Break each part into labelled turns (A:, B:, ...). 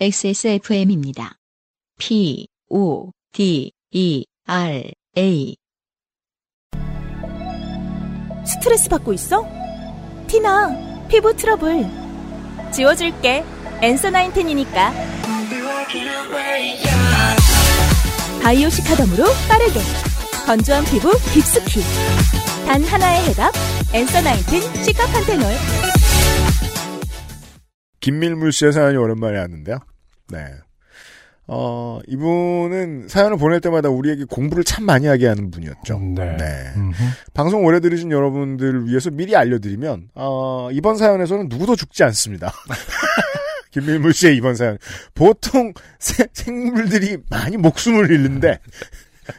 A: XSFM입니다. P, O, D, E, R, A.
B: 스트레스 받고 있어? 티나, 피부 트러블. 지워줄게. 엔서 나인텐이니까. 바이오 시카덤으로 빠르게. 건조한 피부 깊숙이. 단 하나의 해답. 엔서 나인텐 시카판테놀.
C: 김밀물 씨의 사연이 오랜만에 왔는데요. 네. 어, 이분은 사연을 보낼 때마다 우리에게 공부를 참 많이 하게 하는 분이었죠.
D: 네.
C: 네. 방송 오래 들으신 여러분들을 위해서 미리 알려드리면, 어, 이번 사연에서는 누구도 죽지 않습니다. 김밀물 씨의 이번 사연. 보통 새- 생물들이 많이 목숨을 잃는데,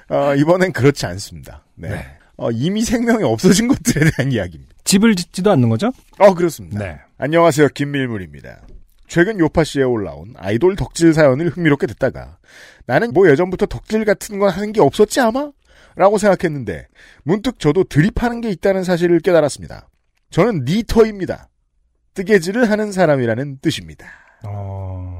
C: 어, 이번엔 그렇지 않습니다. 네.
D: 네.
C: 어, 이미 생명이 없어진 것들에 대한 이야기입니다.
D: 집을 짓지도 않는 거죠?
C: 어, 그렇습니다.
D: 네.
C: 안녕하세요. 김밀물입니다. 최근 요파 씨에 올라온 아이돌 덕질 사연을 흥미롭게 듣다가 나는 뭐 예전부터 덕질 같은 건 하는 게 없었지 아마? 라고 생각했는데 문득 저도 드립하는 게 있다는 사실을 깨달았습니다. 저는 니터입니다. 뜨개질을 하는 사람이라는 뜻입니다.
D: 어,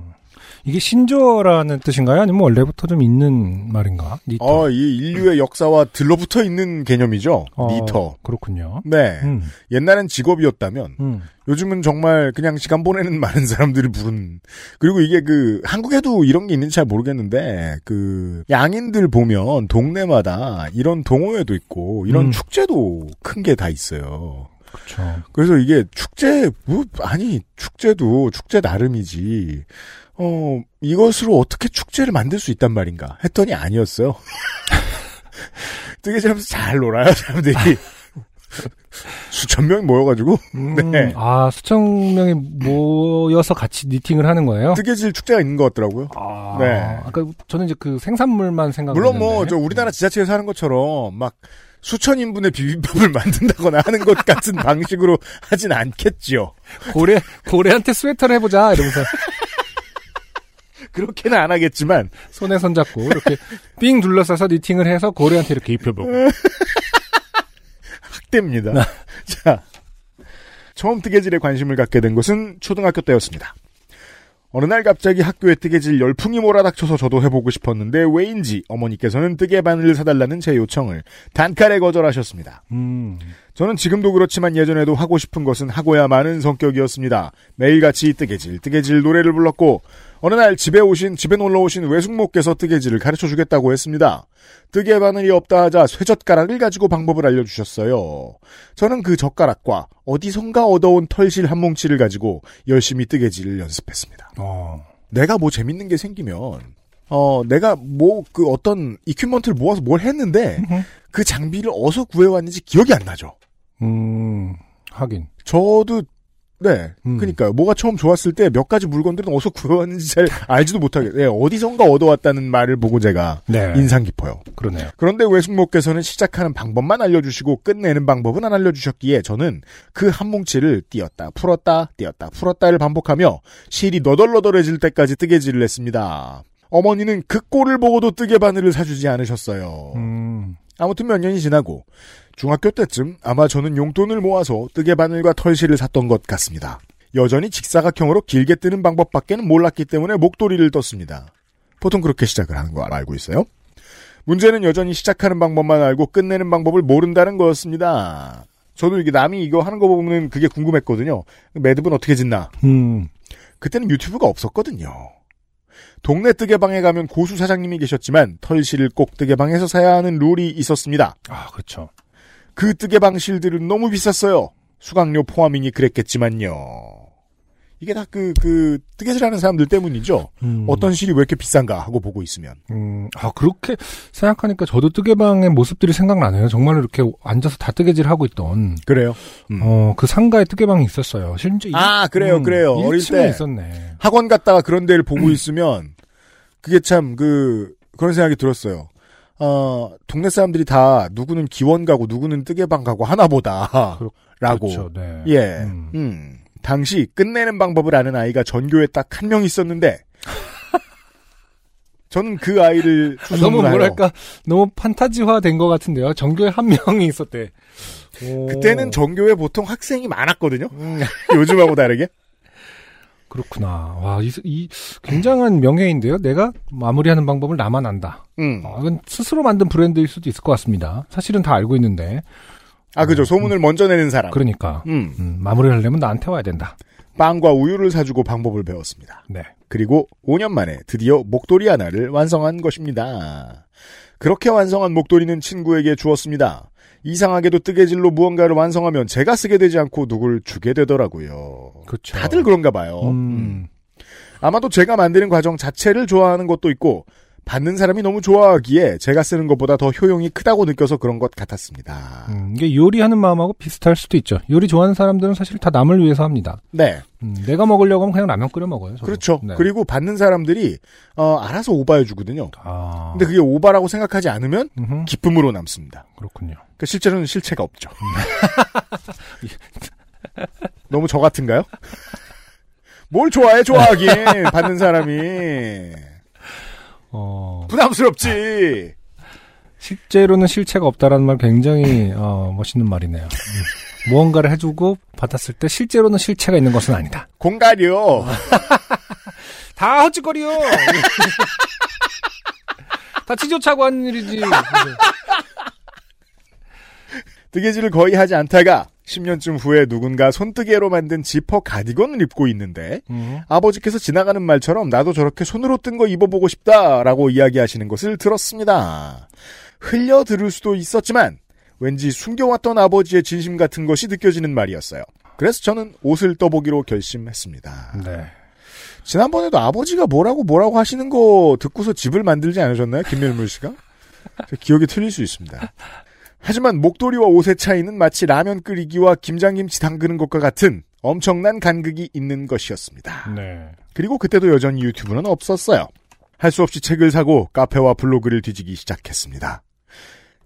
D: 이게 신조어라는 뜻인가요? 아니면 원래부터 좀 있는 말인가? 니터.
C: 어, 이 인류의 역사와 들러붙어 있는 개념이죠.
D: 어,
C: 니터.
D: 그렇군요.
C: 네.
D: 음,
C: 옛날엔 직업이었다면
D: 음.
C: 요즘은 정말 그냥 시간 보내는 많은 사람들을 부른 그리고 이게 그 한국에도 이런 게 있는지 잘 모르겠는데 그 양인들 보면 동네마다 이런 동호회도 있고 이런
D: 음.
C: 축제도 큰 게 다 있어요.
D: 그렇죠.
C: 그래서 이게 축제 뭐 아니 축제도 축제 나름이지. 어 이것으로 어떻게 축제를 만들 수 있단 말인가 했더니 아니었어요. 뜨개질하면서 잘 놀아요 사람들이 수천 명이 모여가지고
D: 음,
C: 네.
D: 아, 수천 명이 모여서 같이 니팅을 하는 거예요?
C: 뜨개질 축제가 있는 것 같더라고요.
D: 아,
C: 네.
D: 아까 저는 이제 그 생산물만 생각했는데.
C: 물론 뭐 저 우리나라 지자체에서 하는 것처럼 막 수천 인분의 비빔밥을 만든다거나 하는 것 같은 방식으로 하진 않겠지요.
D: 고래 고래한테 스웨터를 해보자 이러면서
C: 그렇게는 안 하겠지만
D: 손에 손 잡고 이렇게 삥 둘러싸서 니팅을 해서 고래한테 이렇게 입혀보고.
C: 학대입니다. 자, 처음 뜨개질에 관심을 갖게 된 것은 초등학교 때였습니다. 어느 날 갑자기 학교에 뜨개질 열풍이 몰아닥쳐서 저도 해보고 싶었는데 왜인지 어머니께서는 뜨개 바늘을 사달라는 제 요청을 단칼에 거절하셨습니다.
D: 음,
C: 저는 지금도 그렇지만 예전에도 하고 싶은 것은 하고야 마는 성격이었습니다. 매일같이 뜨개질, 뜨개질 노래를 불렀고 어느 날 집에 오신 집에 놀러 오신 외숙모께서 뜨개질을 가르쳐 주겠다고 했습니다. 뜨개 바늘이 없다 하자 쇠젓가락을 가지고 방법을 알려주셨어요. 저는 그 젓가락과 어디선가 얻어온 털실 한 뭉치를 가지고 열심히 뜨개질을 연습했습니다.
D: 어,
C: 내가 뭐 재밌는 게 생기면 어 내가 뭐 그 어떤 이퀴먼트를 모아서 뭘 했는데 그 장비를 어디서 구해왔는지 기억이 안 나죠.
D: 음, 하긴.
C: 저도 네,
D: 음.
C: 그러니까요. 뭐가 처음 좋았을 때 몇 가지 물건들은 어디서 구해왔는지 잘 알지도 못하게. 네, 어디선가 얻어왔다는 말을 보고 제가
D: 네,
C: 인상 깊어요.
D: 그러네요.
C: 그런데 외숙모께서는 시작하는 방법만 알려주시고 끝내는 방법은 안 알려주셨기에 저는 그 한 뭉치를 띄었다 풀었다 띄었다 풀었다를 반복하며 실이 너덜너덜해질 때까지 뜨개질을 했습니다. 어머니는 그 꼴을 보고도 뜨개 바늘을 사주지 않으셨어요.
D: 음,
C: 아무튼 몇 년이 지나고 중학교 때쯤 아마 저는 용돈을 모아서 뜨개 바늘과 털실을 샀던 것 같습니다. 여전히 직사각형으로 길게 뜨는 방법밖에는 몰랐기 때문에 목도리를 떴습니다. 보통 그렇게 시작을 하는 거 알고 있어요. 문제는 여전히 시작하는 방법만 알고 끝내는 방법을 모른다는 거였습니다. 저도 이게 남이 이거 하는 거 보면 그게 궁금했거든요. 매듭은 어떻게 짓나?
D: 음,
C: 그때는 유튜브가 없었거든요. 동네 뜨개방에 가면 고수 사장님이 계셨지만 털실을 꼭 뜨개방에서 사야 하는 룰이 있었습니다.
D: 아, 그렇죠.
C: 그 뜨개 방 실들은 너무 비쌌어요. 수강료 포함이니 그랬겠지만요. 이게 다 그, 그, 뜨개질 하는 사람들 때문이죠.
D: 음,
C: 어떤 실이 왜 이렇게 비싼가 하고 보고 있으면.
D: 음, 아, 그렇게 생각하니까 저도 뜨개방의 모습들이 생각나네요. 정말로 이렇게 앉아서 다 뜨개질 하고 있던,
C: 그래요. 음.
D: 어, 그 상가에 뜨개방이 있었어요. 심지어.
C: 아, 그래요, 그래요. 어릴
D: 1층에
C: 때.
D: 있었네.
C: 학원 갔다가 그런 데를 보고 있으면, 그게 참, 그, 그런 생각이 들었어요. 어, 동네 사람들이 다, 누구는 기원 가고, 누구는 뜨개방 가고 하나보다.
D: 그렇-
C: 라고.
D: 그렇죠, 네.
C: 예.
D: 음.
C: 음. 당시 끝내는 방법을 아는 아이가 전교에 딱 한 명 있었는데, 저는 그 아이를
D: 아, 너무 뭐랄까, 너무 판타지화 된 것 같은데요. 전교에 한 명이 있었대. 오.
C: 그때는 전교에 보통 학생이 많았거든요. 요즘하고 다르게.
D: 그렇구나. 와, 이, 이 굉장한 명예인데요. 내가 마무리하는 방법을 나만 안다.
C: 음.
D: 어, 이건 스스로 만든 브랜드일 수도 있을 것 같습니다. 사실은 다 알고 있는데.
C: 아, 그죠. 소문을 먼저 내는 사람.
D: 그러니까
C: 음.
D: 음, 마무리를 하려면 나한테 와야 된다.
C: 빵과 우유를 사주고 방법을 배웠습니다.
D: 네.
C: 그리고 5년 만에 드디어 목도리 하나를 완성한 것입니다. 그렇게 완성한 목도리는 친구에게 주었습니다. 이상하게도 뜨개질로 무언가를 완성하면 제가 쓰게 되지 않고 누굴 주게 되더라고요.
D: 그렇죠.
C: 다들 그런가 봐요.
D: 음.
C: 음. 아마도 제가 만드는 과정 자체를 좋아하는 것도 있고 받는 사람이 너무 좋아하기에 제가 쓰는 것보다 더 효용이 크다고 느껴서 그런 것 같았습니다.
D: 음, 이게 요리하는 마음하고 비슷할 수도 있죠. 요리 좋아하는 사람들은 사실 다 남을 위해서 합니다.
C: 네,
D: 음, 내가 먹으려고 하면 그냥 라면 끓여 먹어요. 저도.
C: 그렇죠.
D: 네.
C: 그리고 받는 사람들이 어, 알아서 오바해 주거든요.
D: 아,
C: 근데 그게 오바라고 생각하지 않으면
D: 음흠,
C: 기쁨으로 남습니다.
D: 그렇군요.
C: 그 실제로는 실체가 없죠. 너무 저 같은가요? 뭘 좋아해 좋아하긴 받는 사람이
D: 어,
C: 부담스럽지.
D: 실제로는 실체가 없다라는 말 굉장히 어, 멋있는 말이네요. 음. 무언가를 해주고 받았을 때 실제로는 실체가 있는 것은 아니다.
C: 공갈이요.
D: 다 헛짓거리요. 다 지조차고 하는 일이지.
C: 뜨개질을 거의 하지 않다가 10년쯤 후에 누군가 손뜨개로 만든 지퍼 가디건을 입고 있는데
D: 음.
C: 아버지께서 지나가는 말처럼 나도 저렇게 손으로 뜬 거 입어보고 싶다라고 이야기하시는 것을 들었습니다. 흘려 들을 수도 있었지만 왠지 숨겨왔던 아버지의 진심 같은 것이 느껴지는 말이었어요. 그래서 저는 옷을 떠보기로 결심했습니다.
D: 네.
C: 지난번에도 아버지가 뭐라고 뭐라고 하시는 거 듣고서 집을 만들지 않으셨나요? 김밀물 씨가? 제 기억이 틀릴 수 있습니다. 하지만 목도리와 옷의 차이는 마치 라면 끓이기와 김장김치 담그는 것과 같은 엄청난 간극이 있는 것이었습니다.
D: 네.
C: 그리고 그때도 여전히 유튜브는 없었어요. 할 수 없이 책을 사고 카페와 블로그를 뒤지기 시작했습니다.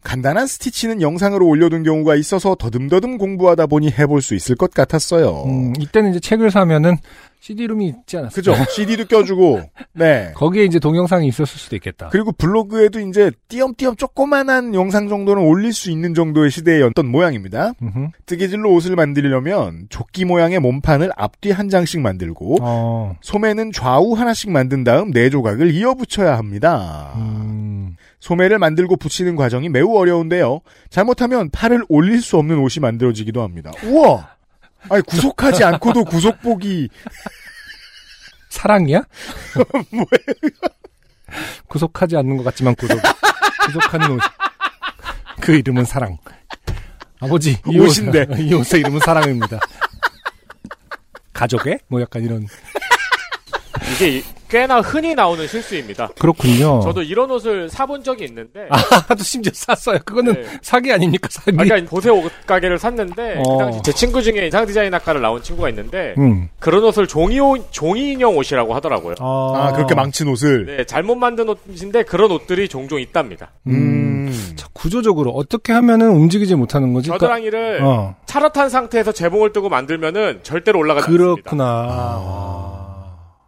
C: 간단한 스티치는 영상으로 올려둔 경우가 있어서 더듬더듬 공부하다 보니 해볼 수 있을 것 같았어요.
D: 음, 이때는 이제 책을 사면은 CD룸이 있지 않았어요?
C: 그죠? CD도 껴주고, 네.
D: 거기에 이제 동영상이 있었을 수도 있겠다.
C: 그리고 블로그에도 이제 띄엄띄엄 조그만한 영상 정도는 올릴 수 있는 정도의 시대였던 모양입니다.
D: 음흠.
C: 뜨개질로 옷을 만들려면 조끼 모양의 몸판을 앞뒤 한 장씩 만들고
D: 어,
C: 소매는 좌우 하나씩 만든 다음 네 조각을 이어 붙여야 합니다.
D: 음,
C: 소매를 만들고 붙이는 과정이 매우 어려운데요. 잘못하면 팔을 올릴 수 없는 옷이 만들어지기도 합니다. 우와! 아니 구속하지 않고도 구속복이
D: 사랑이야? 구속하지 않는 것 같지만 구속, 구속하는 옷. 그 이름은 사랑. 아버지, 이
C: 옷인데.
D: 옷, 이 옷의 이름은 사랑입니다. 가족의? 뭐 약간 이런.
E: 이게 이- 꽤나 흔히 나오는 실수입니다.
D: 그렇군요.
E: 저도 이런 옷을 사본 적이 있는데
D: 아, 또 심지어 샀어요. 그거는
E: 네.
D: 사기 아닙니까? 사기.
E: 아까 보세 옷 가게를 샀는데
D: 어.
E: 그 당시 제 친구 중에 인상 디자인 학과를 나온 친구가 있는데
D: 음.
E: 그런 옷을 종이 옷, 종이 인형 옷이라고 하더라고요.
C: 아 그렇게 망친 옷을
E: 네, 잘못 만든 옷인데 그런 옷들이 종종 있답니다.
C: 음.
D: 자, 구조적으로 어떻게 하면은 움직이지 못하는 거지?
E: 겨드랑이를
D: 어.
E: 차렷한 상태에서 재봉을 뜨고 만들면은 절대로 올라가지 않습니다.
D: 그렇구나.
C: 아.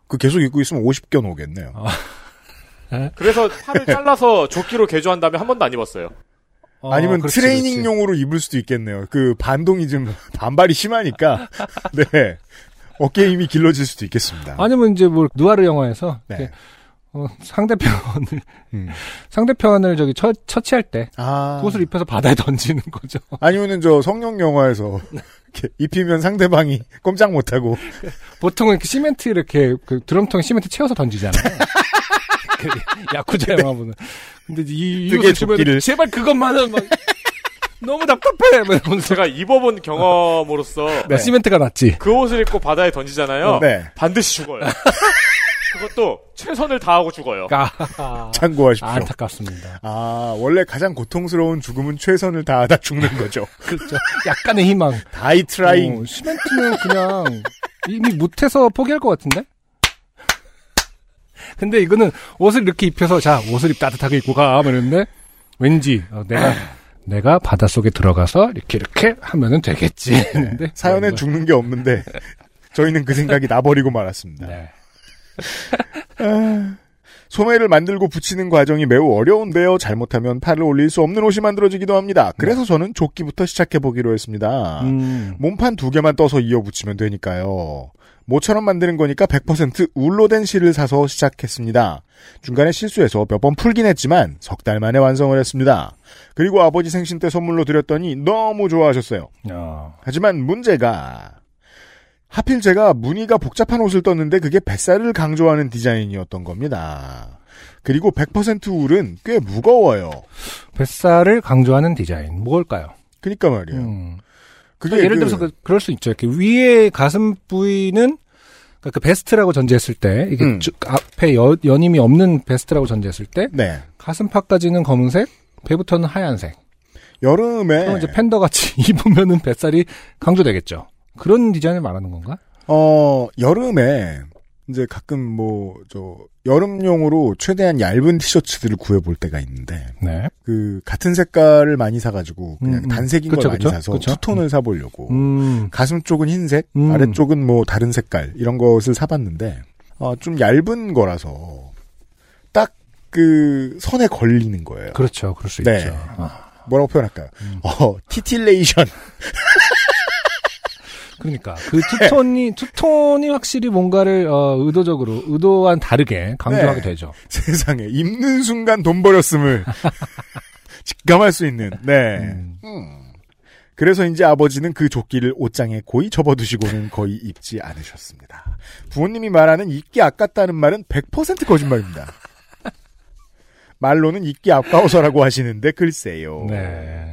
C: 그 계속 입고 있으면 50견 오겠네요.
E: 그래서 팔을 잘라서 조끼로 개조한 다음에 한 번도 안 입었어요.
D: 어,
C: 아니면
D: 그렇지,
C: 트레이닝용으로 입을 수도 있겠네요. 그 반동이 좀 반발이 심하니까 네 어깨 힘이 길러질 수도 있겠습니다.
D: 그렇지. 아니면 이제 뭐 누아르 영화에서
C: 네.
D: 어, 상대편을
C: 음.
D: 상대편을 저기 처, 처치할 때
C: 아
D: 그것을 입혀서 바다에 던지는 거죠.
C: 아니면은 저 성령 영화에서 이렇게 입히면 상대방이 꼼짝 못하고
D: 보통은 이렇게 시멘트 이렇게 그 드럼통에 시멘트 채워서 던지잖아요. 그 야쿠자 영화 보면. 근데 이, 이
C: 뜨개
D: 옷을 주면은
C: 조끼를.
D: 제발 그것만은 막 너무 답답해.
E: 제가 입어본 경험으로서
D: 네. 시멘트가 낫지.
E: 그 옷을 입고 바다에 던지잖아요.
C: 네
E: 반드시 죽어요. 그것도 최선을 다하고 죽어요.
D: 아,
C: 참고하십시오.
D: 안타깝습니다.
C: 아 원래 가장 고통스러운 죽음은 최선을 다하다 죽는 거죠.
D: 그렇죠. 약간의 희망.
C: Die trying.
D: 어, 시멘트는 그냥 이미 못해서 포기할 것 같은데? 근데 이거는 옷을 이렇게 입혀서 자 옷을 입 따뜻하게 입고 가 이러는데 왠지 어, 내가 내가 바닷속에 들어가서 이렇게 이렇게 하면은 되겠지
C: 사연엔
D: 뭐,
C: 죽는 게 없는데 저희는 그 생각이 나버리고 말았습니다.
D: 네.
C: 소매를 만들고 붙이는 과정이 매우 어려운데요. 잘못하면 팔을 올릴 수 없는 옷이 만들어지기도 합니다. 그래서 저는 조끼부터 시작해 보기로 했습니다.
D: 음,
C: 몸판 두 개만 떠서 이어 붙이면 되니까요. 모처럼 만드는 거니까 100% 울로 된 실을 사서 시작했습니다. 중간에 실수해서 몇 번 풀긴 했지만 석 달 만에 완성을 했습니다. 그리고 아버지 생신 때 선물로 드렸더니 너무 좋아하셨어요.
D: 야.
C: 하지만 문제가 하필 제가 무늬가 복잡한 옷을 떴는데 그게 뱃살을 강조하는 디자인이었던 겁니다. 그리고 100% 울은 꽤 무거워요.
D: 뱃살을 강조하는 디자인. 뭘까요?
C: 그니까 말이에요.
D: 음.
C: 그게
D: 예를
C: 그-
D: 들어서 그, 럴수 있죠. 이렇게 위에 가슴 부위는 그러니까 그 베스트라고 전제했을 때 이게
C: 음.
D: 쭉 앞에 여, 연임이 없는 베스트라고 전제했을 때
C: 네.
D: 가슴팍까지는 검은색, 배부터는 하얀색.
C: 여름에
D: 그럼 이제 팬더 같이 입으면은 뱃살이 강조되겠죠. 그런 디자인을 말하는 건가?
C: 어 여름에 이제 가끔 뭐 저 여름용으로 최대한 얇은 티셔츠들을 구해볼 때가 있는데
D: 네.
C: 그 같은 색깔을 많이 사가지고 그냥
D: 음, 음.
C: 단색인
D: 그쵸,
C: 걸 많이
D: 그쵸,
C: 사서
D: 그쵸.
C: 투톤을 사보려고
D: 음.
C: 가슴 쪽은 흰색,
D: 음.
C: 아래쪽은 뭐 다른 색깔 이런 것을 사봤는데 어, 좀 얇은 거라서 딱 그 선에 걸리는 거예요.
D: 그렇죠. 그럴 수
C: 네.
D: 있죠. 아,
C: 뭐라고 표현할까요?
D: 음.
C: 어 티틸레이션.
D: 그러니까 그 투톤이 투톤이 확실히 뭔가를 어, 의도적으로 의도와는 다르게 강조하게
C: 네.
D: 되죠.
C: 세상에 입는 순간 돈 버렸음을 직감할 수 있는. 네.
D: 음.
C: 음. 그래서 이제 아버지는 그 조끼를 옷장에 고이 접어두시고는 거의 입지 않으셨습니다. 부모님이 말하는 입기 아깝다는 말은 100% 거짓말입니다. 말로는 입기 아까워서라고 하시는데 글쎄요.
D: 네.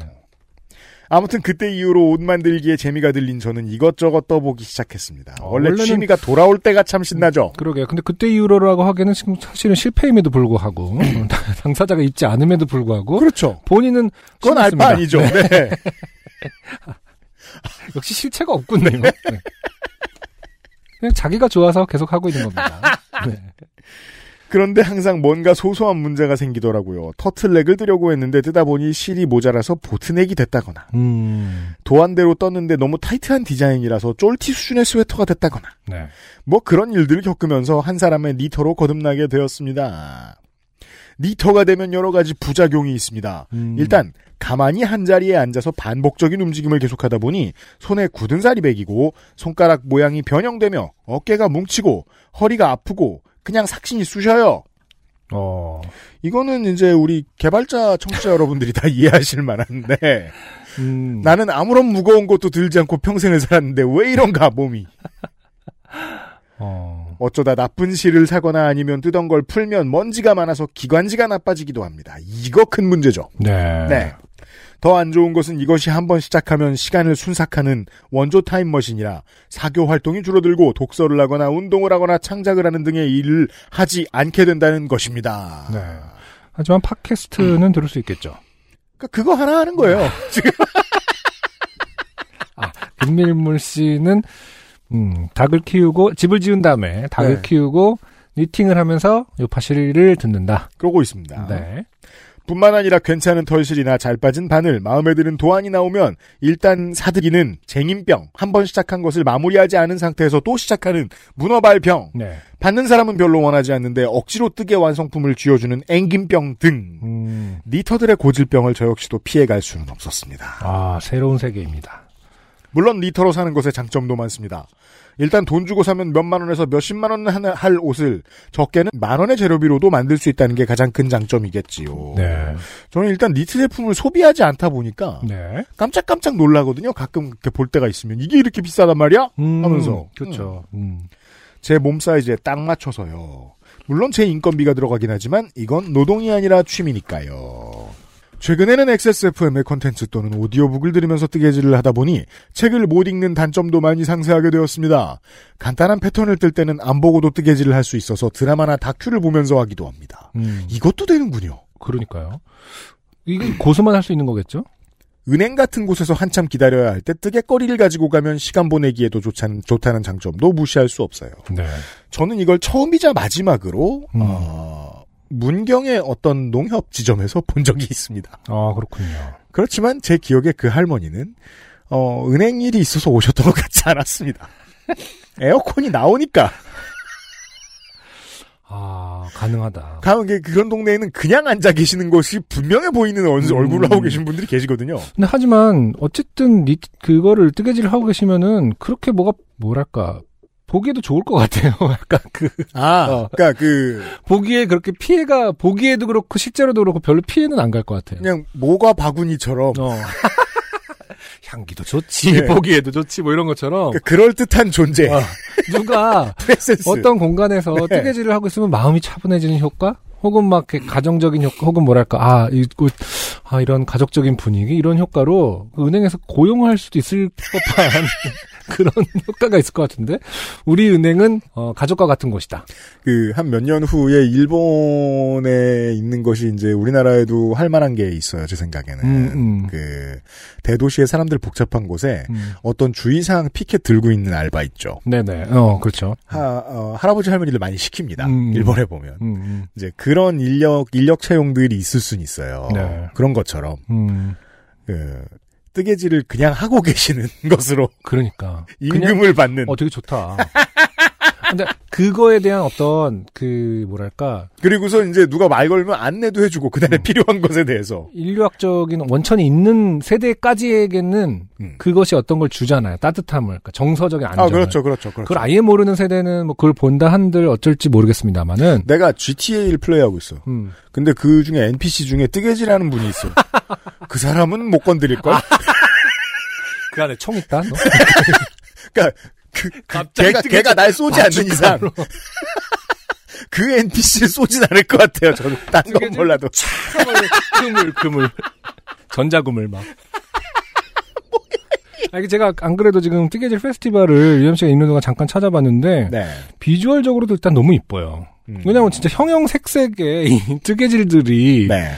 C: 아무튼 그때 이후로 옷 만들기에 재미가 들린 저는 이것저것 떠보기 시작했습니다.
D: 어,
C: 원래
D: 원래는-
C: 취미가 돌아올 때가 참 신나죠.
D: 그러게요. 근데 그때 이후로라고 하기에는 지금 사실은 실패임에도 불구하고 당사자가 입지 않음에도 불구하고
C: 그렇죠.
D: 본인은
C: 그건. 알바 아니죠.
D: 네.
C: 네.
D: 역시 실체가 없군요. 네. 그냥 자기가 좋아서 계속 하고 있는 겁니다. 네.
C: 그런데 항상 뭔가 소소한 문제가 생기더라고요. 터틀넥을 뜨려고 했는데 뜨다 보니 실이 모자라서 보트넥이 됐다거나
D: 음,
C: 도안대로 떴는데 너무 타이트한 디자인이라서 쫄티 수준의 스웨터가 됐다거나
D: 네.
C: 뭐 그런 일들을 겪으면서 한 사람의 니터로 거듭나게 되었습니다. 니터가 되면 여러 가지 부작용이 있습니다.
D: 음.
C: 일단 가만히 한 자리에 앉아서 반복적인 움직임을 계속하다 보니 손에 굳은 살이 배기고 손가락 모양이 변형되며 어깨가 뭉치고 허리가 아프고 그냥 삭신이 쑤셔요.
D: 어,
C: 이거는 이제 우리 개발자 청취자 여러분들이 다 이해하실 만한데
D: 음,
C: 나는 아무런 무거운 것도 들지 않고 평생을 살았는데 왜 이런가 몸이
D: 어,
C: 어쩌다 나쁜 실을 사거나 아니면 뜨던 걸 풀면 먼지가 많아서 기관지가 나빠지기도 합니다. 이거 큰 문제죠.
D: 네.
C: 네. 더 안 좋은 것은 이것이 한번 시작하면 시간을 순삭하는 원조 타임머신이라 사교 활동이 줄어들고 독서를 하거나 운동을 하거나 창작을 하는 등의 일을 하지 않게 된다는 것입니다.
D: 네. 하지만 팟캐스트는 들을 수 있겠죠.
C: 그러니까 그거 하나 하는 거예요. 지금
D: 김밀물 씨는 음, 닭을 키우고 집을 지은 다음에 닭을
C: 네.
D: 키우고 니팅을 하면서 요파시를 듣는다.
C: 그러고 있습니다.
D: 네.
C: 뿐만 아니라 괜찮은 털실이나 잘 빠진 바늘, 마음에 드는 도안이 나오면 일단 사드기는 쟁임병, 한 번 시작한 것을 마무리하지 않은 상태에서 또 시작하는 문어발병,
D: 네.
C: 받는 사람은 별로 원하지 않는데 억지로 뜨개 완성품을 쥐어주는 앵김병 등
D: 음,
C: 니터들의 고질병을 저 역시도 피해갈 수는 없었습니다.
D: 아, 새로운 세계입니다.
C: 물론 니터로 사는 것의 장점도 많습니다. 일단 돈 주고 사면 몇만 원에서 몇십만 원 할 옷을 적게는 만 원의 재료비로도 만들 수 있다는 게 가장 큰 장점이겠지요.
D: 네.
C: 저는 일단 니트 제품을 소비하지 않다 보니까
D: 네.
C: 깜짝깜짝 놀라거든요. 가끔 이렇게 볼 때가 있으면 이게 이렇게 비싸단 말이야?
D: 음,
C: 하면서.
D: 그렇죠. 음.
C: 제 몸 사이즈에 딱 맞춰서요. 물론 제 인건비가 들어가긴 하지만 이건 노동이 아니라 취미니까요. 최근에는 XSFM의 콘텐츠 또는 오디오북을 들으면서 뜨개질을 하다 보니 책을 못 읽는 단점도 많이 상세하게 되었습니다. 간단한 패턴을 뜰 때는 안 보고도 뜨개질을 할 수 있어서 드라마나 다큐를 보면서 하기도 합니다.
D: 음.
C: 이것도 되는군요.
D: 그러니까요. 이게 고수만 할 수 있는 거겠죠?
C: 은행 같은 곳에서 한참 기다려야 할 때 뜨개거리를 가지고 가면 시간 보내기에도 좋다는, 좋다는 장점도 무시할 수 없어요.
D: 네.
C: 저는 이걸 처음이자 마지막으로
D: 음.
C: 어, 문경의 어떤 농협 지점에서 본 적이 있습니다.
D: 아, 그렇군요.
C: 그렇지만 제 기억에 그 할머니는 어, 은행 일이 있어서 오셨던 것 같지 않았습니다. 에어컨이 나오니까
D: 아, 가능하다.
C: 가면 게 그런 동네에는 그냥 앉아 계시는 것이 분명해 보이는 얼-
D: 음.
C: 얼굴을 하고 계신 분들이 계시거든요.
D: 근데 하지만 어쨌든 니 그거를 뜨개질 하고 계시면은 그렇게 뭐가 뭐랄까 보기에도 좋을 것 같아요. 약간 그
C: 아,
D: 어.
C: 그러니까 그
D: 보기에 그렇게 피해가 보기에도 그렇고 실제로도 그렇고 별로 피해는 안 갈 것 같아요.
C: 그냥 모과 바구니처럼
D: 어. 향기도 좋지,
C: 네.
D: 보기에도 좋지, 뭐 이런 것처럼
C: 그 그럴 듯한 존재
D: 어. 누가. 어떤 공간에서
C: 네.
D: 뜨개질을 하고 있으면 마음이 차분해지는 효과? 혹은 막 이렇게 가정적인 효과, 혹은 뭐랄까, 아, 이, 꽃, 아, 이런 가족적인 분위기, 이런 효과로 그 은행에서 고용할 수도 있을 법한 그런 효과가 있을 것 같은데, 우리 은행은, 어, 가족과 같은 곳이다.
C: 그 한 몇 년 후에 일본에 있는 것이 이제 우리나라에도 할 만한 게 있어요. 제 생각에는
D: 음, 음.
C: 그 대도시의 사람들 복잡한 곳에
D: 음.
C: 어떤 주의사항 피켓 들고 있는 알바 있죠.
D: 네네, 어, 그렇죠.
C: 하, 어, 할아버지 할머니를 많이 시킵니다.
D: 음.
C: 일본에 보면
D: 음,
C: 이제 그런 인력 인력 채용들이 있을 수는 있어요.
D: 네.
C: 그런 것처럼
D: 음, 음.
C: 그 뜨개질을 그냥 하고 계시는 것으로
D: 그러니까. 그냥,
C: 임금을 받는
D: 어, 되게 좋다. 근데 그거에 대한 어떤 그 뭐랄까
C: 그리고서 이제 누가 말 걸면 안내도 해주고 그날에
D: 음.
C: 필요한 것에 대해서
D: 인류학적인 원천이 있는 세대까지에게는
C: 음.
D: 그것이 어떤 걸 주잖아요. 따뜻함을, 그러니까 정서적인 안정을.
C: 아 그렇죠 그렇죠 그렇죠.
D: 그걸 아예 모르는 세대는 뭐 그걸 본다 한들 어쩔지 모르겠습니다만은.
C: 내가 GTA를 플레이하고 있어.
D: 음.
C: 근데 그 중에 NPC 중에 뜨개질하는 분이 있어. 그 사람은 못 건드릴 걸.
D: 그 안에 총 있다. 너?
C: 그러니까 그, 그
D: 갑자기
C: 걔가 걔가 날 쏘지 않는 이상 그 NPC를 쏘진 않을 것 같아요. 저는 딴 건? 몰라도.
D: 그물, 그물. 전자그물 막. 아, 이게 제가 안 그래도 지금 뜨개질 페스티벌을 유엠 씨가 있는 동안 잠깐 찾아봤는데
C: 네.
D: 비주얼적으로도 일단 너무 이뻐요.
C: 음.
D: 왜냐면 진짜 형형 색색의 이 뜨개질들이
C: 네.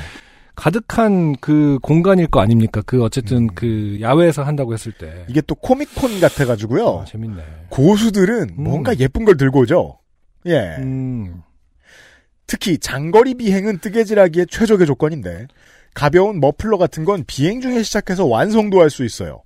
D: 가득한 그 공간일 거 아닙니까? 그 어쨌든
C: 음.
D: 그 야외에서 한다고 했을 때.
C: 이게 또 코미콘 같아가지고요.
D: 아, 재밌네.
C: 고수들은
D: 음.
C: 뭔가 예쁜 걸 들고 오죠. 예.
D: 음.
C: 특히 장거리 비행은 뜨개질하기에 최적의 조건인데 가벼운 머플러 같은 건 비행 중에 시작해서 완성도 할 수 있어요.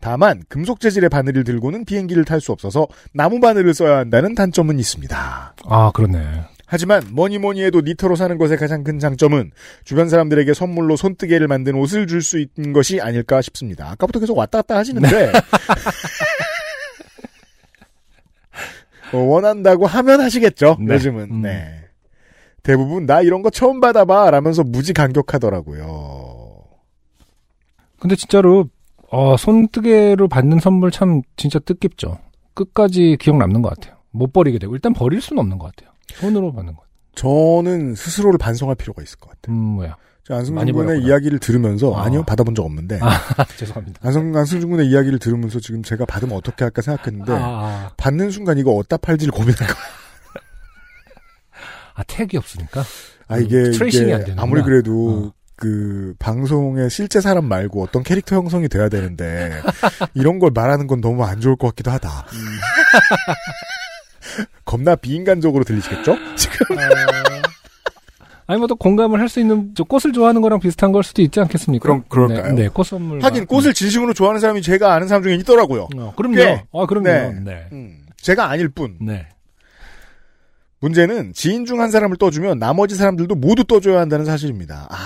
C: 다만 금속 재질의 바늘을 들고는 비행기를 탈 수 없어서 나무 바늘을 써야 한다는 단점은 있습니다.
D: 아, 그렇네.
C: 하지만 뭐니 뭐니 해도 니터로 사는 것의 가장 큰 장점은 주변 사람들에게 선물로 손뜨개를 만든 옷을 줄 수 있는 것이 아닐까 싶습니다. 아까부터 계속 왔다 갔다 하시는데 어, 원한다고 하면 하시겠죠.
D: 네.
C: 요즘은
D: 음.
C: 네. 대부분 나 이런 거 처음 받아봐 라면서 무지 감격하더라고요.
D: 근데 진짜로 어, 손뜨개로 받는 선물 참 진짜 뜻깊죠. 끝까지 기억 남는 것 같아요. 못 버리게 되고 일단 버릴 수는 없는 것 같아요. 손으로 받는 것.
C: 저는 스스로를 반성할 필요가 있을 것 같아요.
D: 음, 뭐야.
C: 저 안승준 군의. 이야기를 들으면서
D: 아.
C: 아니요 받아본 적 없는데
D: 아, 죄송합니다.
C: 안승, 안승준 군의 이야기를 들으면서 지금 제가 받으면 어떻게 할까 생각했는데
D: 아, 아,
C: 받는 순간 이거 어디다 팔지를 고민할 거야.
D: 아, 택이 없으니까.
C: 아
D: 음,
C: 이게,
D: 트레이싱이
C: 이게. 아무리 그래도
D: 어.
C: 그 방송에 실제 사람 말고 어떤 캐릭터 형성이 돼야 되는데 이런 걸 말하는 건 너무 안 좋을 것 같기도 하다.
D: 음.
C: 겁나 비인간적으로 들리시겠죠? 지금
D: 아니 뭐 또 공감을 할 수 있는 저 꽃을 좋아하는 거랑 비슷한 걸 수도 있지 않겠습니까?
C: 그럼 그럴까요?
D: 네, 네, 꽃 선물.
C: 하긴 꽃을 진심으로 좋아하는 사람이 제가 아는 사람 중에 있더라고요.
D: 어, 그럼요.
C: 꽤.
D: 아, 그럼요.
C: 네.
D: 네.
C: 음, 제가 아닐 뿐.
D: 네.
C: 문제는 지인 중 한 사람을 떠주면 나머지 사람들도 모두 떠줘야 한다는 사실입니다. 아,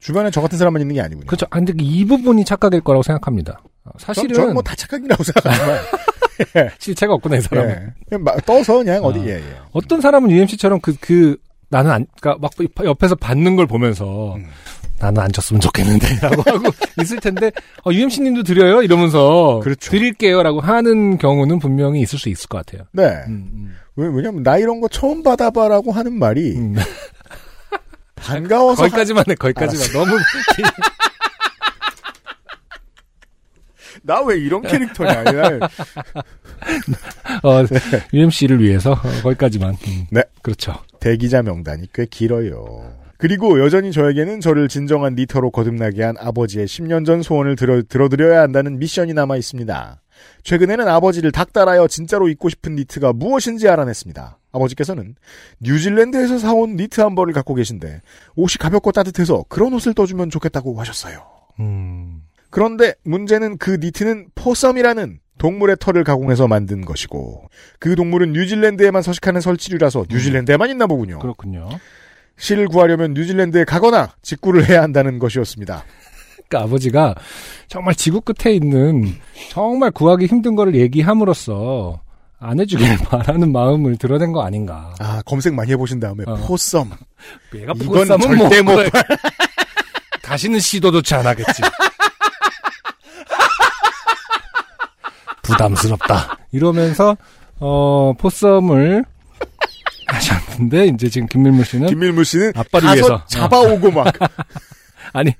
C: 주변에 저 같은 사람만 있는 게 아니군요.
D: 그렇죠. 아, 근데 이 부분이 착각일 거라고 생각합니다. 어, 사실은
C: 저는 뭐다 착각이라고 생각하지 만
D: 실체가 없구나 이 사람은.
C: 예. 그냥 막 떠서 그냥 어디
D: 아.
C: 예, 예.
D: 어떤 사람은 UMC처럼 그, 그, 나는 안, 그니까 막 옆에서 받는 걸 보면서
C: 음.
D: 나는 안 줬으면 좋겠는데 라고 하고 있을 텐데, 어, UMC 님도 드려요? 이러면서.
C: 그렇죠.
D: 드릴게요 라고 하는 경우는 분명히 있을 수 있을 것 같아요.
C: 네.
D: 음,
C: 왜, 왜냐면 나 이런 거 처음 받아봐라고 하는 말이
D: 음. 음.
C: 반가워서
D: 거기까지만 해, 거기까지만. 너무,
C: 나 왜 이런 캐릭터냐. 날
D: 어, UMC를 위해서, 어, 거기까지만. 음.
C: 네.
D: 그렇죠.
C: 대기자 명단이 꽤 길어요. 그리고 여전히 저에게는 저를 진정한 니터로 거듭나게 한 아버지의 10년 전 소원을 들어, 들어드려야 한다는 미션이 남아 있습니다. 최근에는 아버지를 닥달하여 진짜로 입고 싶은 니트가 무엇인지 알아냈습니다. 아버지께서는 뉴질랜드에서 사온 니트 한 벌을 갖고 계신데 옷이 가볍고 따뜻해서 그런 옷을 떠주면 좋겠다고 하셨어요.
D: 음.
C: 그런데 문제는 그 니트는 포섬이라는 동물의 털을 가공해서 만든 것이고 그 동물은 뉴질랜드에만 서식하는 설치류라서 뉴질랜드에만 있나 보군요.
D: 그렇군요.
C: 실을 구하려면 뉴질랜드에 가거나 직구를 해야 한다는 것이었습니다.
D: 그러니까 아버지가 정말 지구 끝에 있는 정말 구하기 힘든 거를 얘기함으로써 안 해주길 바라는 마음을 드러낸 거 아닌가.
C: 아, 검색 많이 해보신 다음에
D: 어.
C: 포썸.
D: 얘가
C: 이건
D: 포쌈은
C: 절대 뭐못
D: 다시는 시도조차 안 하겠지. 부담스럽다. 이러면서 어 포썸을 하셨는데 이제 지금 김밀무 씨는
C: 김밀무 씨는
D: 아빠를 위해서.
C: 잡아오고 막
D: 아니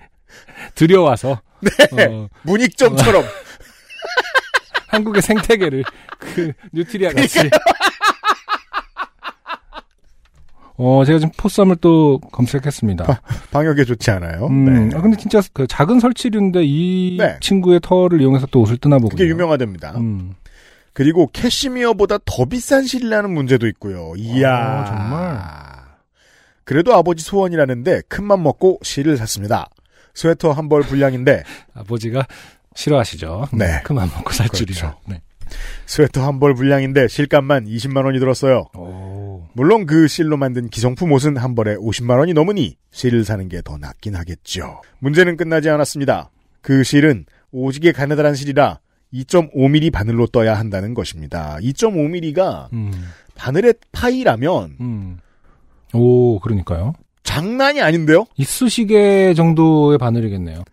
D: 들여와서
C: 네.
D: 어,
C: 문익점처럼
D: 한국의 생태계를 그 뉴트리아 같이 어 제가 지금 포썸을 또 검색했습니다.
C: 방역에 좋지 않아요.
D: 음,
C: 네.
D: 아, 근데 진짜 그 작은 설치류인데 이
C: 네.
D: 친구의 털을 이용해서 또 옷을 뜨나 보군요.
C: 그게 유명하답니다.
D: 음.
C: 그리고 캐시미어보다 더 비싼 실이라는 문제도 있고요. 이야.
D: 아, 정말.
C: 그래도 아버지 소원이라는데 큰맘 먹고 실을 샀습니다. 스웨터 한 벌 분량인데
D: 아버지가 싫어하시죠.
C: 네.
D: 그만 먹고 살
C: 그렇죠.
D: 줄이야. 네.
C: 스웨터 한 벌 분량인데 실값만 20만 원이 들었어요.
D: 오.
C: 물론 그 실로 만든 기성품 옷은 한 벌에 50만 원이 넘으니 실을 사는 게 더 낫긴 하겠죠. 문제는 끝나지 않았습니다. 그 실은 오지게 가느다란 실이라 2.5mm 바늘로 떠야 한다는 것입니다. 2.5mm가
D: 음.
C: 바늘의 파이라면
D: 음. 오, 그러니까요.
C: 장난이 아닌데요?
D: 이쑤시개 정도의 바늘이겠네요.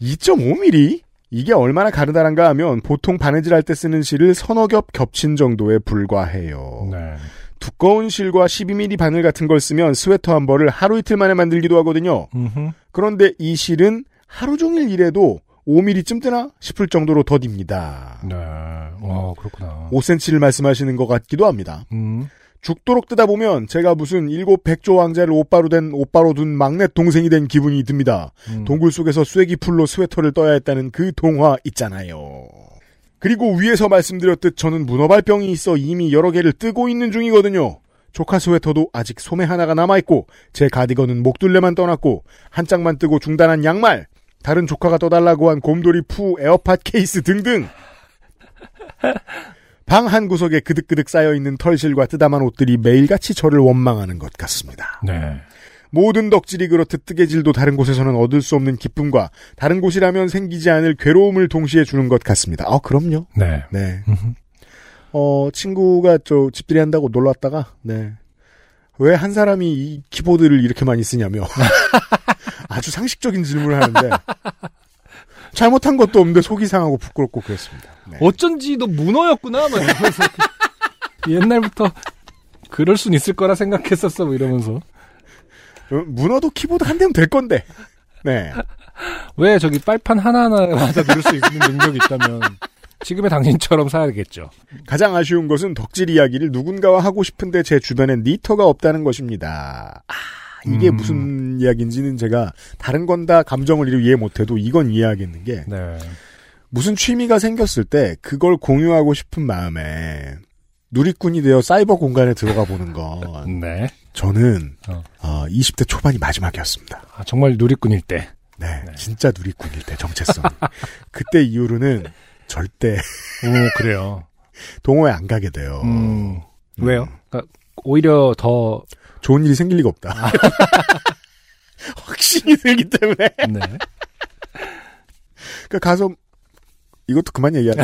C: 2.5mm? 이게 얼마나 가느다란가 하면 보통 바느질 할 때 쓰는 실을 서너 겹 겹친 정도에 불과해요.
D: 네.
C: 두꺼운 실과 12mm 바늘 같은 걸 쓰면 스웨터 한 벌을 하루 이틀 만에 만들기도 하거든요.
D: 음흠.
C: 그런데 이 실은 하루 종일 일해도 5mm쯤 뜨나 싶을 정도로 더딥니다.
D: 네. 와, 그렇구나.
C: 5cm를 말씀하시는 것 같기도 합니다.
D: 음.
C: 죽도록 뜨다 보면 제가 무슨 일곱 백조 왕자를 오빠로 된 오빠로 둔 막내 동생이 된 기분이 듭니다.
D: 음.
C: 동굴 속에서 쐐기 풀로 스웨터를 떠야 했다는 그 동화 있잖아요. 그리고 위에서 말씀드렸듯 저는 문어발병이 있어 이미 여러 개를 뜨고 있는 중이거든요. 조카 스웨터도 아직 소매 하나가 남아있고 제 가디건은 목둘레만 떠놨고 한 짝만 뜨고 중단한 양말 다른 조카가 떠달라고 한 곰돌이 푸 에어팟 케이스 등등 방 한 구석에 그득그득 쌓여있는 털실과 뜨다 만 옷들이 매일같이 저를 원망하는 것 같습니다.
D: 네.
C: 모든 덕질이 그렇듯 뜨개질도 다른 곳에서는 얻을 수 없는 기쁨과 다른 곳이라면 생기지 않을 괴로움을 동시에 주는 것 같습니다. 아, 그럼요.
D: 네.
C: 네. 어, 친구가 저 집들이 한다고 놀러 왔다가, 네. 왜 한 사람이 이 키보드를 이렇게 많이 쓰냐며. 아주 상식적인 질문을 하는데, 잘못한 것도 없는데 속이 상하고 부끄럽고 그랬습니다. 네.
D: 어쩐지 너 문어였구나, 막 이러면서. 옛날부터 그럴 순 있을 거라 생각했었어, 뭐 이러면서.
C: 어, 문어도 키보드 한 대면 될 건데. 네.
D: 왜 저기 빨판 하나하나마다 누를 수 있는 능력이 있다면 지금의 당신처럼 사야겠죠.
C: 가장 아쉬운 것은 덕질 이야기를 누군가와 하고 싶은데 제 주변엔 니터가 없다는 것입니다. 아, 이게
D: 음.
C: 무슨 이야기인지는 제가 다른 건 다 감정을 이해 못해도 이건 이해하겠는 게
D: 네.
C: 무슨 취미가 생겼을 때 그걸 공유하고 싶은 마음에 누리꾼이 되어 사이버 공간에 들어가 보는 건
D: 네.
C: 저는
D: 어.
C: 어, 20대 초반이 마지막이었습니다.
D: 아, 정말 누리꾼일 때.
C: 네, 진짜 누리꾼일 때 정체성. 그때 이후로는 절대
D: 오, 그래요.
C: 동호회 안 가게 돼요.
D: 음, 왜요? 그러니까 오히려 더,
C: 좋은 일이 생길 리가 없다. 확신이 들기 때문에.
D: 네.
C: 그 가서 이것도 그만 얘기하자.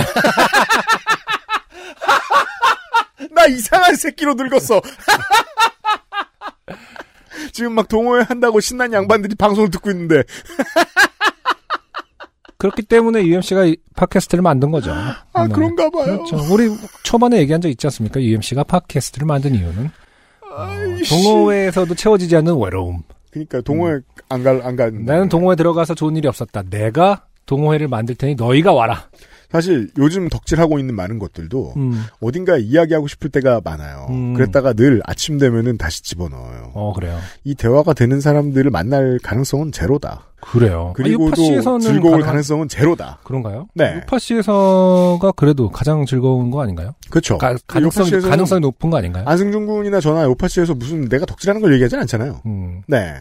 C: 나 이상한 새끼로 늙었어. 지금 막 동호회 한다고 신난 양반들이 방송을 듣고 있는데
D: 그렇기 때문에 UMC가 팟캐스트를 만든 거죠.
C: 아
D: 네.
C: 그런가 봐요.
D: 그렇죠. 우리 초반에 얘기한 적 있지 않습니까? UMC가 팟캐스트를 만든 이유는 어. 동호회에서도 채워지지 않는 외로움.
C: 그러니까 동호회 안 갈안 가는.
D: 음. 나는 동호회 들어가서 좋은 일이 없었다. 내가 동호회를 만들 테니 너희가 와라.
C: 사실 요즘 덕질하고 있는 많은 것들도
D: 음.
C: 어딘가에 이야기하고 싶을 때가 많아요.
D: 음.
C: 그랬다가 늘 아침 되면은 다시 집어넣어요.
D: 어 그래요.
C: 이 대화가 되는 사람들을 만날 가능성은 제로다.
D: 그래요.
C: 그리고
D: 아,
C: 또 즐거울
D: 가능한-
C: 가능성은 제로다.
D: 그런가요?
C: 네.
D: 유파시에서가 그래도 가장 즐거운 거 아닌가요?
C: 그렇죠.
D: 가,
C: 요파시에서는
D: 가능성이 높은 거 아닌가요?
C: 안승준 군이나 저나 요파시에서 무슨 내가 덕질하는 걸 얘기하진 않잖아요.
D: 음.
C: 네.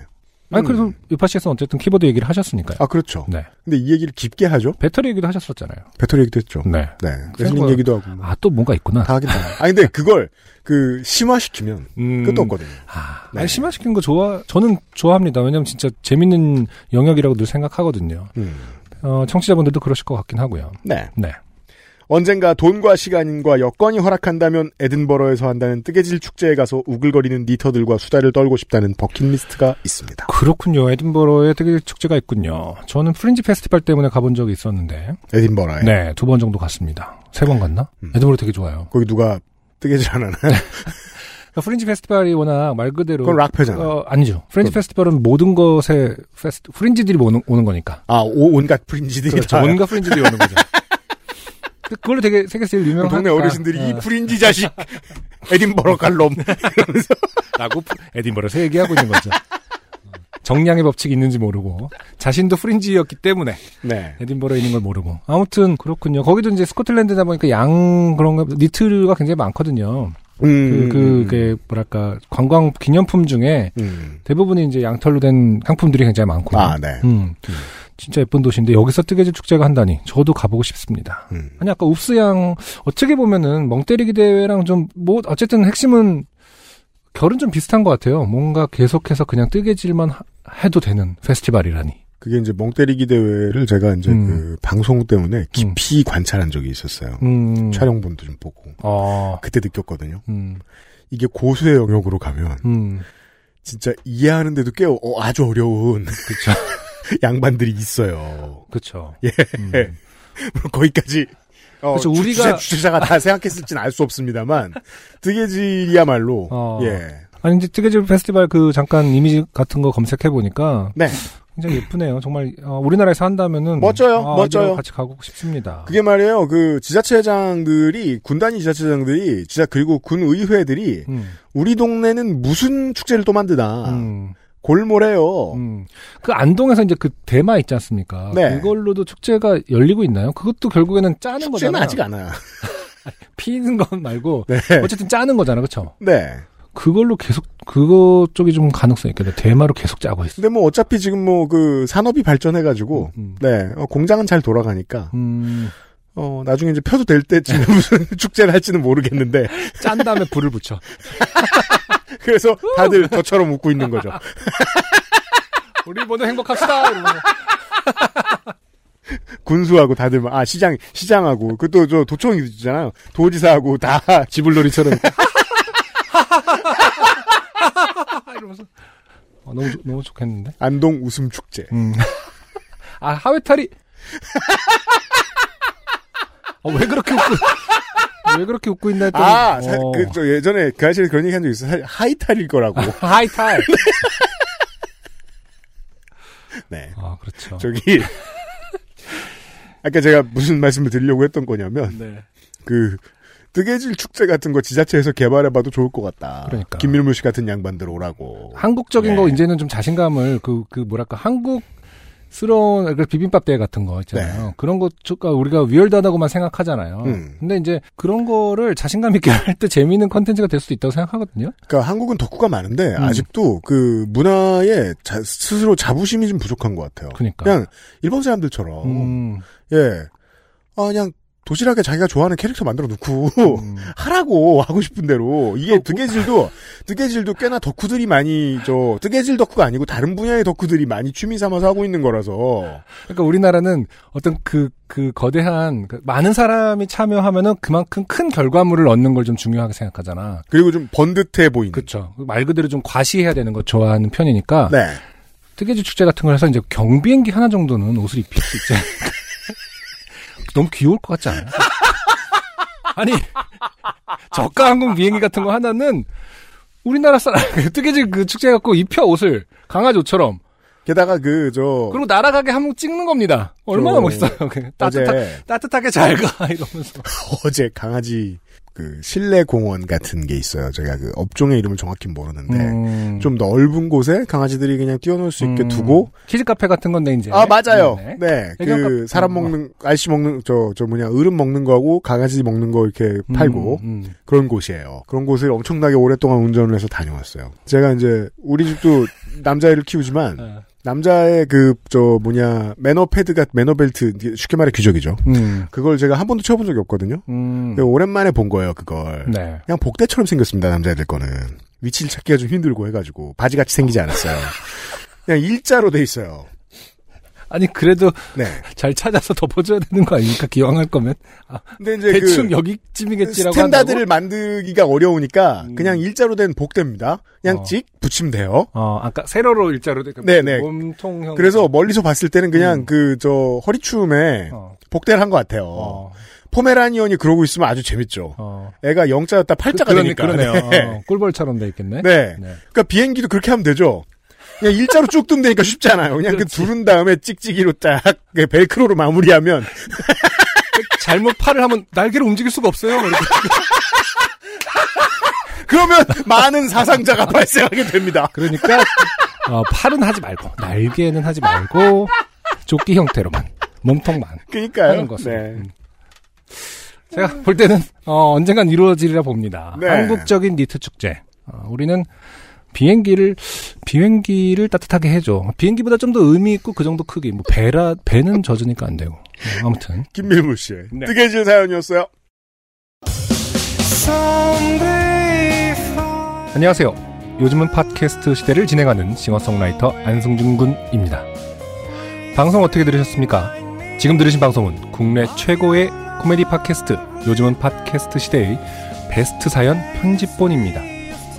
D: 아니
C: 음.
D: 그래서 유파시에서 어쨌든 키보드 얘기를 하셨으니까요.
C: 아 그렇죠.
D: 네.
C: 근데 이 얘기를 깊게 하죠.
D: 배터리 얘기도 하셨었잖아요.
C: 배터리 얘기도 했죠.
D: 네.
C: 네. 레슬링 얘기도 하고. 뭐.
D: 아또 뭔가 있구나.
C: 다 하긴 다. 아 근데 그걸 그 심화시키면
D: 음.
C: 끝도 없거든요.
D: 아,
C: 네.
D: 아니, 심화시키는 거 좋아, 저는 좋아합니다. 왜냐면 진짜 재밌는 영역이라고 늘 생각하거든요.
C: 음.
D: 어, 청취자분들도 그러실 것 같긴 하고요.
C: 네.
D: 네.
C: 언젠가 돈과 시간과 여건이 허락한다면 에든버러에서 한다는 뜨개질 축제에 가서 우글거리는 니터들과 수다를 떨고 싶다는 버킷리스트가 있습니다.
D: 그렇군요. 에든버러에 되게 축제가 있군요. 저는 프린지 페스티벌 때문에 가본 적이 있었는데,
C: 에든버러에.
D: 네, 두 번 정도 갔습니다. 세 번 갔나?
C: 음.
D: 에든버러 되게 좋아요.
C: 거기 누가 뜨개질 안 하나요?
D: 그러니까 fringe 페스티벌이 워낙 말 그대로
C: 그건 락페잖아.
D: 어, 아니죠. fringe
C: 그건-
D: 페스티벌은 모든 것에 페스티, fringe들이 오는, 오는 거니까.
C: 아, 오- 온갖 fringe들이
D: 그렇죠.
C: 다.
D: 온갖 fringe들이 오는 거죠. 그- 그걸로 되게 세계 제일 유명한
C: 동네 어르신들이 이 fringe 자식 에딘버러 갈놈
D: 라고 에딘버러에서 얘기하고 있는 거죠. 정량의 법칙이 있는지 모르고 자신도 프린지였기 때문에
C: 네.
D: 에딘버러에 있는 걸 모르고 아무튼 그렇군요. 거기도 이제 스코틀랜드다 보니까 양 그런 거 니트가 굉장히 많거든요.
C: 음,
D: 그 그게 뭐랄까 관광 기념품 중에
C: 음.
D: 대부분이 이제 양털로 된 상품들이 굉장히 많고.
C: 아, 네.
D: 음. 진짜 예쁜 도시인데 여기서 뜨개질 축제가 한다니 저도 가보고 싶습니다.
C: 음.
D: 아니 아까 웁스양 어떻게 보면은 멍때리기 대회랑 좀 뭐 어쨌든 핵심은 결은 좀 비슷한 것 같아요. 뭔가 계속해서 그냥 뜨개질만 하- 해도 되는 페스티벌이라니.
C: 그게 이제 멍때리기 대회를 제가 이제
D: 음.
C: 그 방송 때문에 깊이 관찰한 적이 있었어요.
D: 음.
C: 촬영본도 좀 보고.
D: 어.
C: 그때 느꼈거든요.
D: 음.
C: 이게 고수의 영역으로 가면
D: 음.
C: 진짜 이해하는데도 꽤 어, 아주 어려운
D: 그쵸.
C: 양반들이 있어요.
D: 그쵸.
C: 예.
D: 음.
C: 물론 거기까지 어,
D: 그렇죠.
C: 주-
D: 우리가-
C: 주최, 주최자가 다 생각했을지는 알 수 없습니다만 뜨개질이야말로
D: 어.
C: 예.
D: 아니 이제 뜨개질 페스티벌 그 잠깐 이미지 같은 거 검색해 보니까
C: 네.
D: 굉장히 예쁘네요. 정말 어, 우리나라에서 한다면은
C: 멋져요.
D: 아,
C: 멋져요.
D: 같이 가고 싶습니다.
C: 그게 말이에요. 그 지자체장들이 군단위 지자체장들이 지자 그리고 군 의회들이
D: 음.
C: 우리 동네는 무슨 축제를 또 만드나
D: 음.
C: 골몰해요.
D: 음. 그 안동에서 이제 그 대마 있지 않습니까?
C: 네.
D: 그걸로도 축제가 열리고 있나요? 그것도 결국에는 짜는 거잖아요.
C: 아직 안 와요.
D: 피는 건 말고
C: 네.
D: 어쨌든 짜는 거잖아, 그렇죠?
C: 네.
D: 그걸로 계속 그거 쪽이 좀 가능성이 있겠네. 대마로 계속 짜고 있어.
C: 근데 뭐 어차피 지금 뭐 그 산업이 발전해가지고
D: 음.
C: 네 어, 공장은 잘 돌아가니까
D: 음,
C: 어 나중에 이제 펴도 될 때쯤에 무슨 축제를 할지는 모르겠는데
D: 짠 다음에 불을 붙여.
C: 그래서 다들 저처럼 웃고 있는 거죠.
D: 우리 모두 행복합시다. 이러면서.
C: 군수하고 다들 막, 아 시장 시장하고 그 또 저 도청이 있잖아요. 도지사하고 다 지불놀이처럼
D: 이러면서. 어, 너무 좋- 너무 좋겠는데.
C: 안동 웃음 축제.
D: 음. 아 하회탈이. 어, 왜 그렇게 웃고 왜 그렇게 웃고 있나 했더니
C: 아,
D: 어.
C: 그, 저 예전에 그 아저씨 그런 얘기 한 적 있어요. 하- 하이탈일 거라고.
D: 하이탈.
C: 네.
D: 아 그렇죠.
C: 저기, 아까 제가 무슨 말씀을 드리려고 했던 거냐면,
D: 네.
C: 그, 뜨개질 축제 같은 거 지자체에서 개발해봐도 좋을 것 같다.
D: 그러니까.
C: 김밀무 씨 같은 양반들 오라고.
D: 한국적인
C: 네.
D: 거 이제는 좀 자신감을 그 그 뭐랄까 한국 스러운 그 비빔밥 대회 같은 거 있잖아요. 그런 거가 우리가 위얼드하다고만 생각하잖아요.
C: 네. 음.
D: 근데 이제 그런 거를 자신감 있게 할 때 재미있는 컨텐츠가 될 수도 있다고 생각하거든요.
C: 그러니까 한국은 덕후가 많은데,
D: 음.
C: 아직도 그 문화에 자- 스스로 자부심이 좀 부족한 것 같아요.
D: 그러니까.
C: 그냥 일본 사람들처럼,
D: 음,
C: 예. 아, 그냥 도시락에 자기가 좋아하는 캐릭터 만들어 놓고,
D: 음.
C: 하라고 하고 싶은 대로
D: 어,
C: 이게 뜨개질도 뜨개질도 꽤나 덕후들이 많이 저 뜨개질 덕후가 아니고 다른 분야의 덕후들이 많이 취미 삼아서 하고 있는 거라서
D: 그러니까 우리나라는 어떤 그, 그 거대한, 그 많은 사람이 참여하면은 그만큼 큰 결과물을 얻는 걸 좀 중요하게 생각하잖아.
C: 그리고 좀 번듯해 보이는
D: 그쵸. 말 그대로 좀 과시해야 되는 거 좋아하는 편이니까.
C: 네
D: 뜨개질 축제 같은 걸 해서 이제 경비행기 하나 정도는 옷을 입힐 수 있지. 너무 귀여울 것 같지 않아요? 아니, 저가 항공 비행기 같은 거 하나는 우리나라 사람, 뜨개질 그 축제 갖고 입혀 옷을 강아지 옷처럼.
C: 게다가 그 저
D: 그리고 날아가게 한번 찍는 겁니다. 얼마나
C: 저-
D: 멋있어요. 그 따뜻하, 따뜻하게 잘 가, 이러면서.
C: 어제 강아지 그 실내 공원 같은 게 있어요. 제가 그 업종의 이름을 정확히 모르는데
D: 음.
C: 좀 넓은 곳에 강아지들이 그냥 뛰어놀 수 있게
D: 음.
C: 두고
D: 키즈 카페 같은 건데, 이제.
C: 아 맞아요.
D: 네.
C: 네,
D: 애견
C: 그
D: 카페.
C: 사람
D: 어.
C: 먹는 알씨 먹는 저저 뭐냐 어른 먹는 거하고 강아지 먹는 거 이렇게 팔고
D: 음, 음.
C: 그런 곳이에요. 그런 곳을 엄청나게 오랫동안 운전을 해서 다녀왔어요. 제가 이제 우리 집도 남자애를 키우지만
D: 어.
C: 남자의 그 저 뭐냐 매너 패드가 매너 벨트 쉽게 말해 귀적이죠.
D: 음.
C: 그걸 제가 한 번도 쳐본 적이 없거든요.
D: 음.
C: 오랜만에 본 거예요, 그걸.
D: 네.
C: 그냥 복대처럼 생겼습니다, 남자애들 거는. 위치를 찾기가 좀 힘들고 해가지고 바지 같이 생기지 않았어요. 그냥 일자로 돼 있어요.
D: 아니 그래도
C: 네.
D: 잘 찾아서 덮어줘야 되는 거 아닙니까? 기왕할 거면
C: 근데 이제
D: 대충
C: 그
D: 여기쯤이겠지라고
C: 스탠다드를
D: 한다고?
C: 만들기가 어려우니까
D: 음.
C: 그냥 일자로 된 복대입니다. 그냥
D: 어.
C: 찍 붙이면 돼요.
D: 어 아까 세로로 일자로 돼.
C: 네네.
D: 몸통형.
C: 그래서 멀리서 봤을 때는 그냥
D: 음.
C: 그저 허리춤에
D: 어,
C: 복대를 한 것 같아요.
D: 어,
C: 포메라니언이 그러고 있으면 아주 재밌죠.
D: 어.
C: 애가 영자였다 팔자가
D: 그러네,
C: 되니까.
D: 그러네요.
C: 네.
D: 어, 꿀벌처럼 돼 있겠네.
C: 네. 그러니까 비행기도 그렇게 하면 되죠. 그냥 일자로 쭉 뜨면 되니까 쉽잖아요. 그냥 그
D: 그렇지.
C: 두른 다음에 찍찍이로 딱그 벨크로로 마무리하면
D: 잘못 팔을 하면 날개를 움직일 수가 없어요.
C: 그러면 많은 사상자가 발생하게 됩니다.
D: 그러니까 어, 팔은 하지 말고 날개는 하지 말고 조끼 형태로만 몸통만
C: 그러니까요.
D: 하는 것으로.
C: 네.
D: 음. 제가 볼 때는 어, 언젠간 이루어지리라 봅니다.
C: 네.
D: 한국적인 니트 축제. 어, 우리는 비행기를 비행기를 따뜻하게 해줘. 비행기보다 좀 더 의미 있고 그 정도 크기. 뭐 배라 배는 젖으니까 안 되고. 어, 아무튼
C: 김밀물 씨의
D: 네.
C: 뜨개질 사연이었어요.
D: 안녕하세요. 요즘은 팟캐스트 시대를 진행하는 싱어송라이터 안승준 군입니다. 방송 어떻게 들으셨습니까? 지금 들으신 방송은 국내 최고의 코미디 팟캐스트 요즘은 팟캐스트 시대의 베스트 사연 편집본입니다.